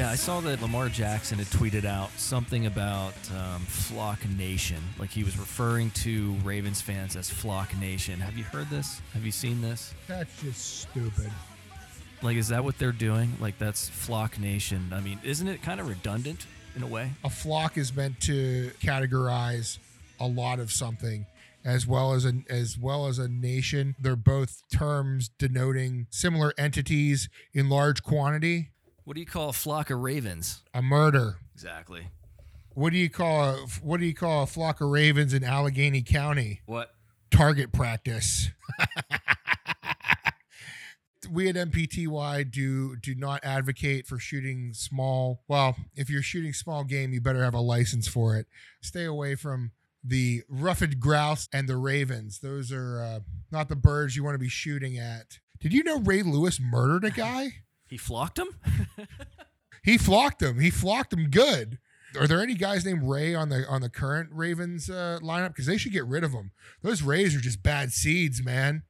Yeah, I saw that Lamar Jackson had tweeted out something about um, Flock Nation. Like he was referring to Ravens fans as Flock Nation. Have you heard this? Have you seen this? That's just stupid. Like, is that what they're doing? Like, that's Flock Nation. I mean, isn't it kind of redundant in a way? A flock is meant to categorize a lot of something as well as a as well as a nation. They're both terms denoting similar entities in large quantity. What do you call a flock of ravens? A murder. Exactly. What do you call a what do you call a flock of ravens in Allegheny County? What? Target practice. we at MPTY do do not advocate for shooting small. Well, if you're shooting small game, you better have a license for it. Stay away from the ruffed grouse and the ravens. Those are uh, not the birds you want to be shooting at. Did you know Ray Lewis murdered a guy? He flocked him? he flocked him. He flocked him good. Are there any guys named Ray on the on the current Ravens uh, lineup? Because they should get rid of them. Those Rays are just bad seeds, man.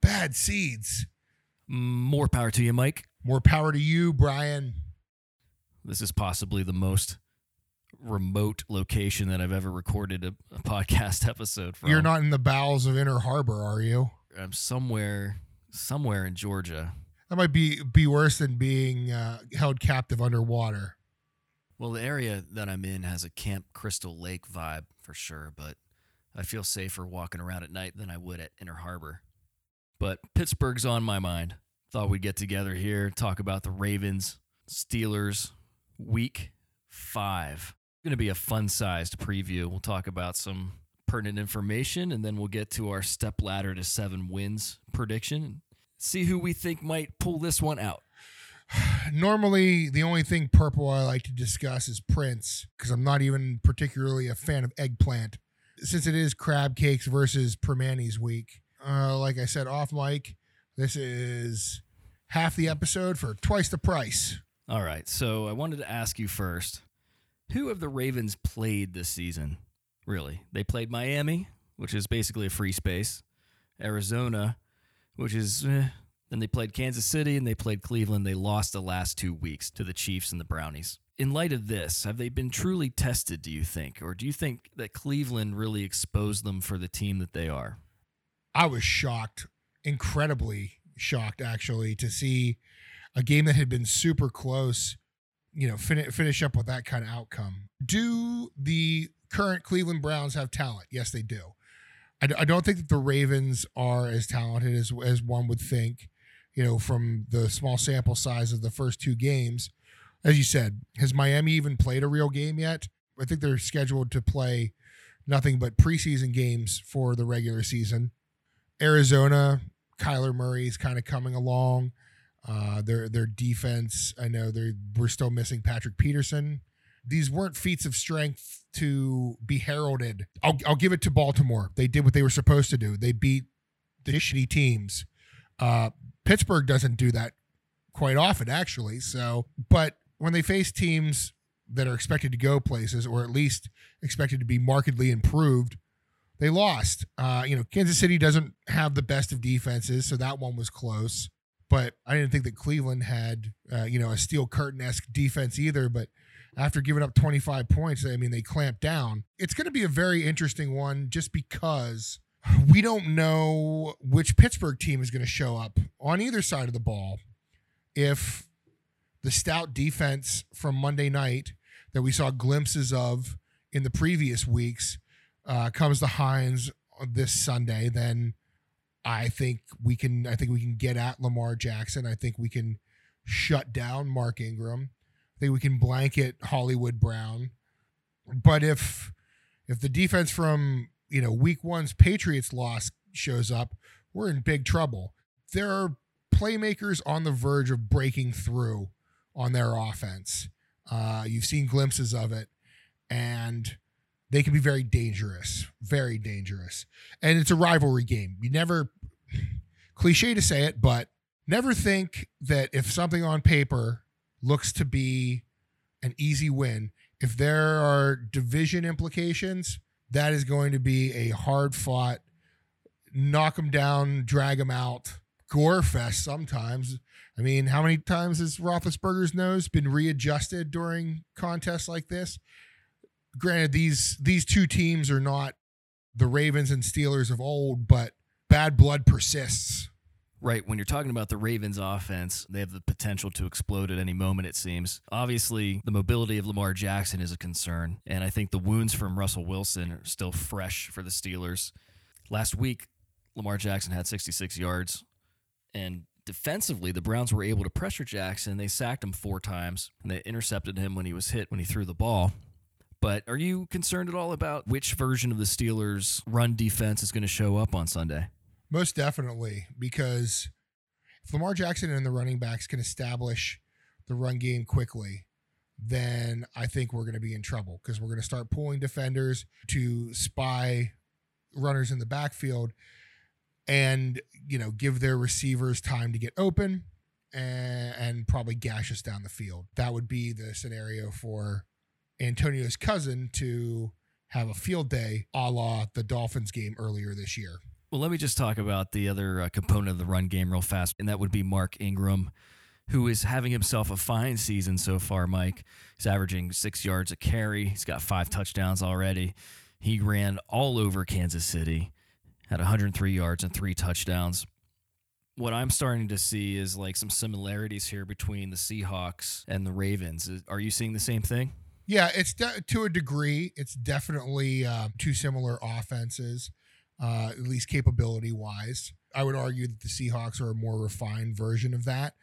Bad seeds. More power to you, Mike. More power to you, Brian. This is possibly the most remote location that I've ever recorded a, a podcast episode from. You're not in the bowels of Inner Harbor, are you? I'm somewhere, somewhere in Georgia. That might be be worse than being uh, held captive underwater. Well, the area that I'm in has a Camp Crystal Lake vibe for sure, but I feel safer walking around at night than I would at Inner Harbor. But Pittsburgh's on my mind. Thought we'd get together here, talk about the Ravens, Steelers, week five. Going to be a fun sized preview. We'll talk about some pertinent information and then we'll get to our step ladder to seven wins prediction see who we think might pull this one out. Normally, the only thing purple I like to discuss is Prince because I'm not even particularly a fan of eggplant. Since it is crab cakes versus Primanti's week, uh, like I said off mic, this is half the episode for twice the price. All right. So I wanted to ask you first who have the Ravens played this season? Really? They played Miami, which is basically a free space, Arizona, which is. Eh, then they played Kansas City and they played Cleveland. They lost the last two weeks to the Chiefs and the Brownies. In light of this, have they been truly tested, do you think? Or do you think that Cleveland really exposed them for the team that they are? I was shocked, incredibly shocked, actually, to see a game that had been super close, you know, fin- finish up with that kind of outcome. Do the current Cleveland Browns have talent? Yes, they do. I, I don't think that the Ravens are as talented as, as one would think you know, from the small sample size of the first two games. As you said, has Miami even played a real game yet? I think they're scheduled to play nothing but preseason games for the regular season. Arizona, Kyler Murray is kind of coming along. Uh, their their defense, I know they we're still missing Patrick Peterson. These weren't feats of strength to be heralded. I'll, I'll give it to Baltimore. They did what they were supposed to do. They beat the shitty teams. Uh, Pittsburgh doesn't do that quite often, actually. So, but when they face teams that are expected to go places, or at least expected to be markedly improved, they lost. Uh, you know, Kansas City doesn't have the best of defenses, so that one was close. But I didn't think that Cleveland had, uh, you know, a steel curtain esque defense either. But after giving up 25 points, I mean, they clamped down. It's going to be a very interesting one just because we don't know which Pittsburgh team is going to show up on either side of the ball. If the stout defense from Monday night that we saw glimpses of in the previous weeks uh, comes to Heinz this Sunday, then I think we can. I think we can get at Lamar Jackson. I think we can shut down Mark Ingram. I think we can blanket Hollywood Brown. But if if the defense from you know, week one's Patriots loss shows up, we're in big trouble. There are playmakers on the verge of breaking through on their offense. Uh, you've seen glimpses of it, and they can be very dangerous, very dangerous. And it's a rivalry game. You never, cliche to say it, but never think that if something on paper looks to be an easy win, if there are division implications, that is going to be a hard fought, knock them down, drag them out gore fest sometimes. I mean, how many times has Roethlisberger's nose been readjusted during contests like this? Granted, these these two teams are not the Ravens and Steelers of old, but bad blood persists. Right. When you're talking about the Ravens offense, they have the potential to explode at any moment, it seems. Obviously, the mobility of Lamar Jackson is a concern. And I think the wounds from Russell Wilson are still fresh for the Steelers. Last week, Lamar Jackson had 66 yards. And defensively, the Browns were able to pressure Jackson. They sacked him four times. And they intercepted him when he was hit when he threw the ball. But are you concerned at all about which version of the Steelers' run defense is going to show up on Sunday? Most definitely, because if Lamar Jackson and the running backs can establish the run game quickly, then I think we're going to be in trouble because we're going to start pulling defenders to spy runners in the backfield and, you know, give their receivers time to get open and, and probably gash us down the field. That would be the scenario for Antonio's cousin to have a field day a la the Dolphins game earlier this year. Well, let me just talk about the other uh, component of the run game real fast, and that would be Mark Ingram, who is having himself a fine season so far, Mike. He's averaging six yards a carry, he's got five touchdowns already. He ran all over Kansas City, had 103 yards and three touchdowns. What I'm starting to see is like some similarities here between the Seahawks and the Ravens. Are you seeing the same thing? Yeah, it's de- to a degree. It's definitely uh, two similar offenses uh, at least capability wise. I would argue that the Seahawks are a more refined version of that,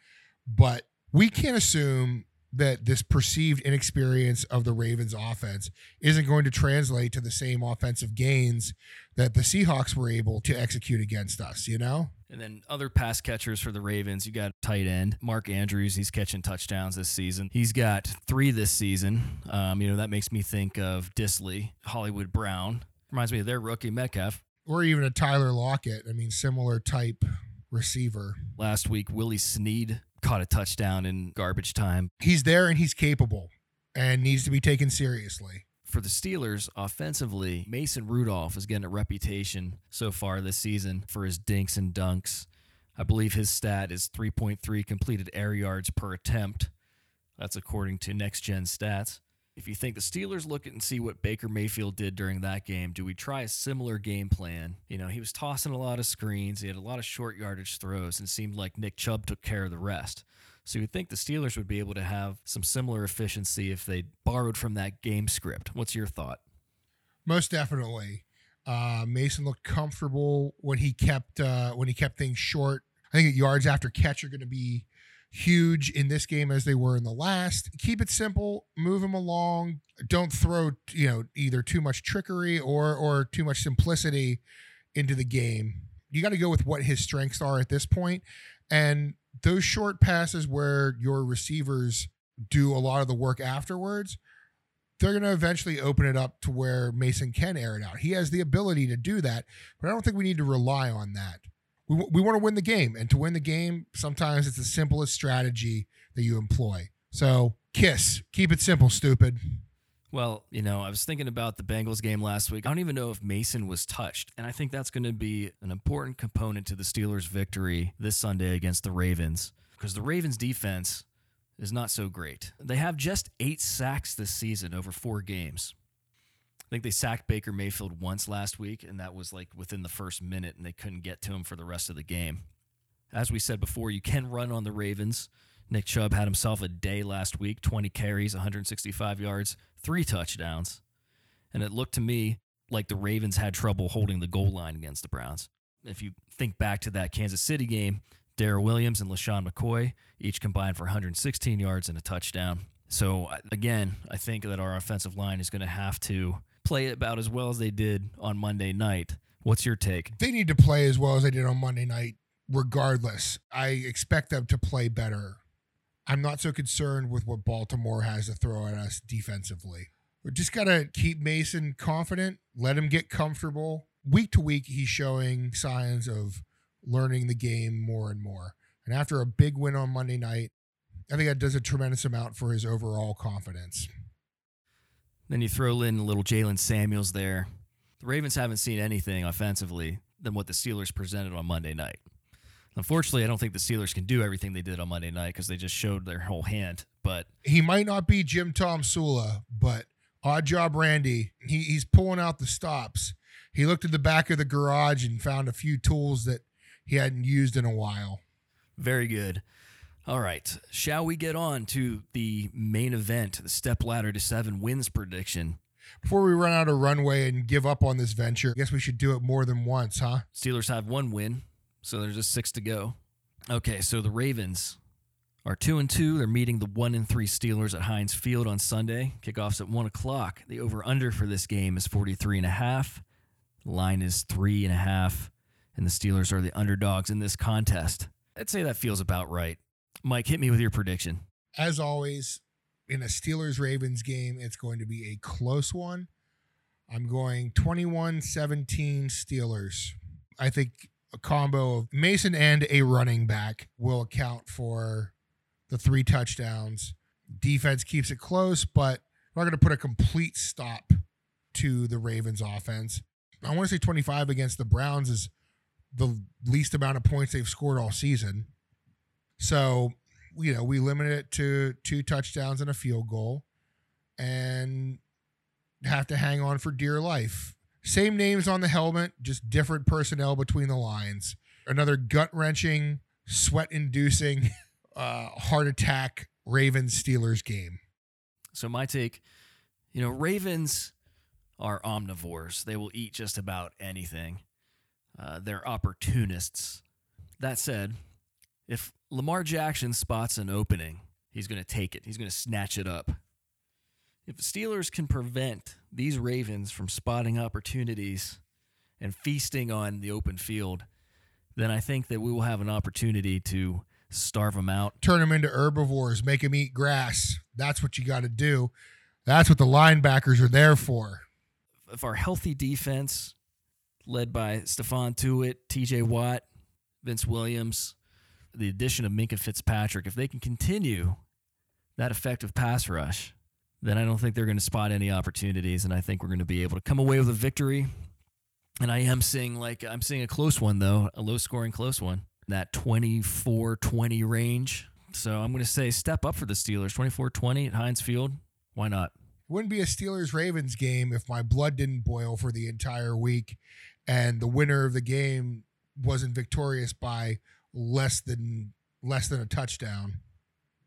but we can't assume that this perceived inexperience of the Ravens offense isn't going to translate to the same offensive gains that the Seahawks were able to execute against us, you know? And then other pass catchers for the Ravens, you got tight end Mark Andrews. He's catching touchdowns this season. He's got three this season. Um, you know that makes me think of Disley, Hollywood Brown. Reminds me of their rookie Metcalf or even a Tyler Lockett. I mean, similar type receiver. Last week, Willie Snead caught a touchdown in garbage time. He's there and he's capable and needs to be taken seriously. For the Steelers, offensively, Mason Rudolph is getting a reputation so far this season for his dinks and dunks. I believe his stat is 3.3 completed air yards per attempt. That's according to Next Gen Stats. If you think the Steelers look at and see what Baker Mayfield did during that game, do we try a similar game plan? You know, he was tossing a lot of screens, he had a lot of short yardage throws, and seemed like Nick Chubb took care of the rest. So you'd think the Steelers would be able to have some similar efficiency if they borrowed from that game script. What's your thought? Most definitely. Uh, Mason looked comfortable when he kept uh, when he kept things short. I think yards after catch are going to be huge in this game as they were in the last. Keep it simple, move them along. Don't throw, you know, either too much trickery or or too much simplicity into the game. You got to go with what his strengths are at this point. And those short passes where your receivers do a lot of the work afterwards, they're going to eventually open it up to where Mason can air it out. He has the ability to do that, but I don't think we need to rely on that we, we want to win the game. And to win the game, sometimes it's the simplest strategy that you employ. So kiss, keep it simple, stupid. Well, you know, I was thinking about the Bengals game last week. I don't even know if Mason was touched. And I think that's going to be an important component to the Steelers' victory this Sunday against the Ravens because the Ravens' defense is not so great. They have just eight sacks this season over four games. I think they sacked Baker Mayfield once last week, and that was like within the first minute, and they couldn't get to him for the rest of the game. As we said before, you can run on the Ravens. Nick Chubb had himself a day last week 20 carries, 165 yards, three touchdowns. And it looked to me like the Ravens had trouble holding the goal line against the Browns. If you think back to that Kansas City game, Darrel Williams and LeSean McCoy each combined for 116 yards and a touchdown. So, again, I think that our offensive line is going to have to play about as well as they did on Monday night. What's your take? They need to play as well as they did on Monday night, regardless. I expect them to play better. I'm not so concerned with what Baltimore has to throw at us defensively. We just got to keep Mason confident, let him get comfortable. Week to week, he's showing signs of learning the game more and more. And after a big win on Monday night, I think that does a tremendous amount for his overall confidence. Then you throw in a little Jaylen Samuels there. The Ravens haven't seen anything offensively than what the Steelers presented on Monday night. Unfortunately, I don't think the Steelers can do everything they did on Monday night because they just showed their whole hand. But He might not be Jim Tomsula, but odd job Randy. He, he's pulling out the stops. He looked at the back of the garage and found a few tools that he hadn't used in a while. very good. All right. Shall we get on to the main event, the step ladder to seven wins prediction? Before we run out of runway and give up on this venture, I guess we should do it more than once, huh? Steelers have one win, so there's just six to go. Okay, so the Ravens are two and two. They're meeting the one and three Steelers at Heinz Field on Sunday. Kickoffs at one o'clock. The over under for this game is 43 and a half. The line is three and a half, and the Steelers are the underdogs in this contest. I'd say that feels about right. Mike, hit me with your prediction. As always, in a Steelers Ravens game, it's going to be a close one. I'm going 21 17 Steelers. I think a combo of Mason and a running back will account for the three touchdowns. Defense keeps it close, but we're not going to put a complete stop to the Ravens offense. I want to say 25 against the Browns is the least amount of points they've scored all season. So, you know, we limit it to two touchdowns and a field goal and have to hang on for dear life. Same names on the helmet, just different personnel between the lines. Another gut wrenching, sweat inducing, uh, heart attack Ravens Steelers game. So my take, you know, Ravens are omnivores. They will eat just about anything. Uh, they're opportunists. That said, if Lamar Jackson spots an opening, he's going to take it. He's going to snatch it up. If the Steelers can prevent these Ravens from spotting opportunities and feasting on the open field, then I think that we will have an opportunity to starve them out. Turn them into herbivores, make them eat grass. That's what you got to do. That's what the linebackers are there for. If our healthy defense, led by Stephon Tuitt, TJ Watt, Vince Williams, the addition of Minkah Fitzpatrick, if they can continue that effective pass rush, then I don't think they're going to spot any opportunities, and I think we're going to be able to come away with a victory. And I am seeing like I'm seeing a close one though, a low scoring close one, that 24-20 range. So I'm going to say step up for the Steelers, 24-20 at Heinz Field. Why not? wouldn't be a Steelers Ravens game if my blood didn't boil for the entire week and the winner of the game wasn't victorious by less than less than a touchdown.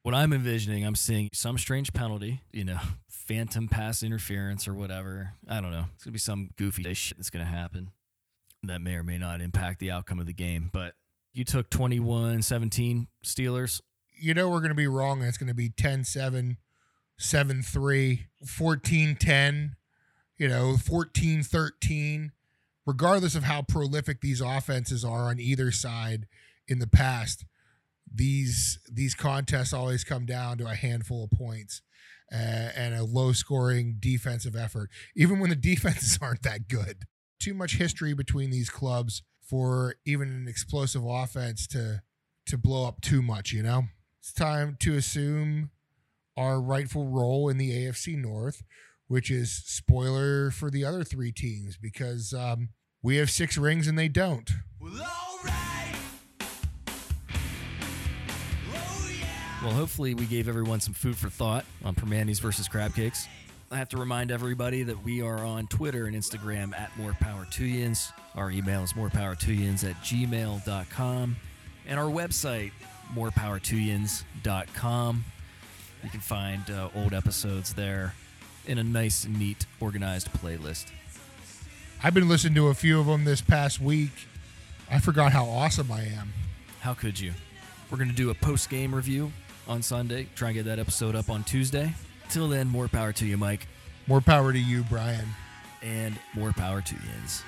what I'm envisioning, I'm seeing some strange penalty, you know, phantom pass interference or whatever. I don't know. It's going to be some goofy shit that's going to happen that may or may not impact the outcome of the game. But you took 21 17 Steelers. You know we're going to be wrong it's going to be 10-7, 7-3, 14-10, you know, 14-13 regardless of how prolific these offenses are on either side in the past. These these contests always come down to a handful of points uh, and a low scoring defensive effort, even when the defenses aren't that good. Too much history between these clubs for even an explosive offense to to blow up too much, you know? It's time to assume our rightful role in the AFC North, which is spoiler for the other three teams because um, we have six rings and they don't. Well, Well, hopefully, we gave everyone some food for thought on Primanti's versus Crab Cakes. I have to remind everybody that we are on Twitter and Instagram at More Power to Yins. Our email is morepowertoyins at gmail.com. And our website, morepowertoyins.com. You can find uh, old episodes there in a nice, neat, organized playlist. I've been listening to a few of them this past week. I forgot how awesome I am. How could you? We're going to do a post game review on Sunday. Try and get that episode up on Tuesday. Till then, more power to you, Mike, More power to you, Brian. and more power to Yins.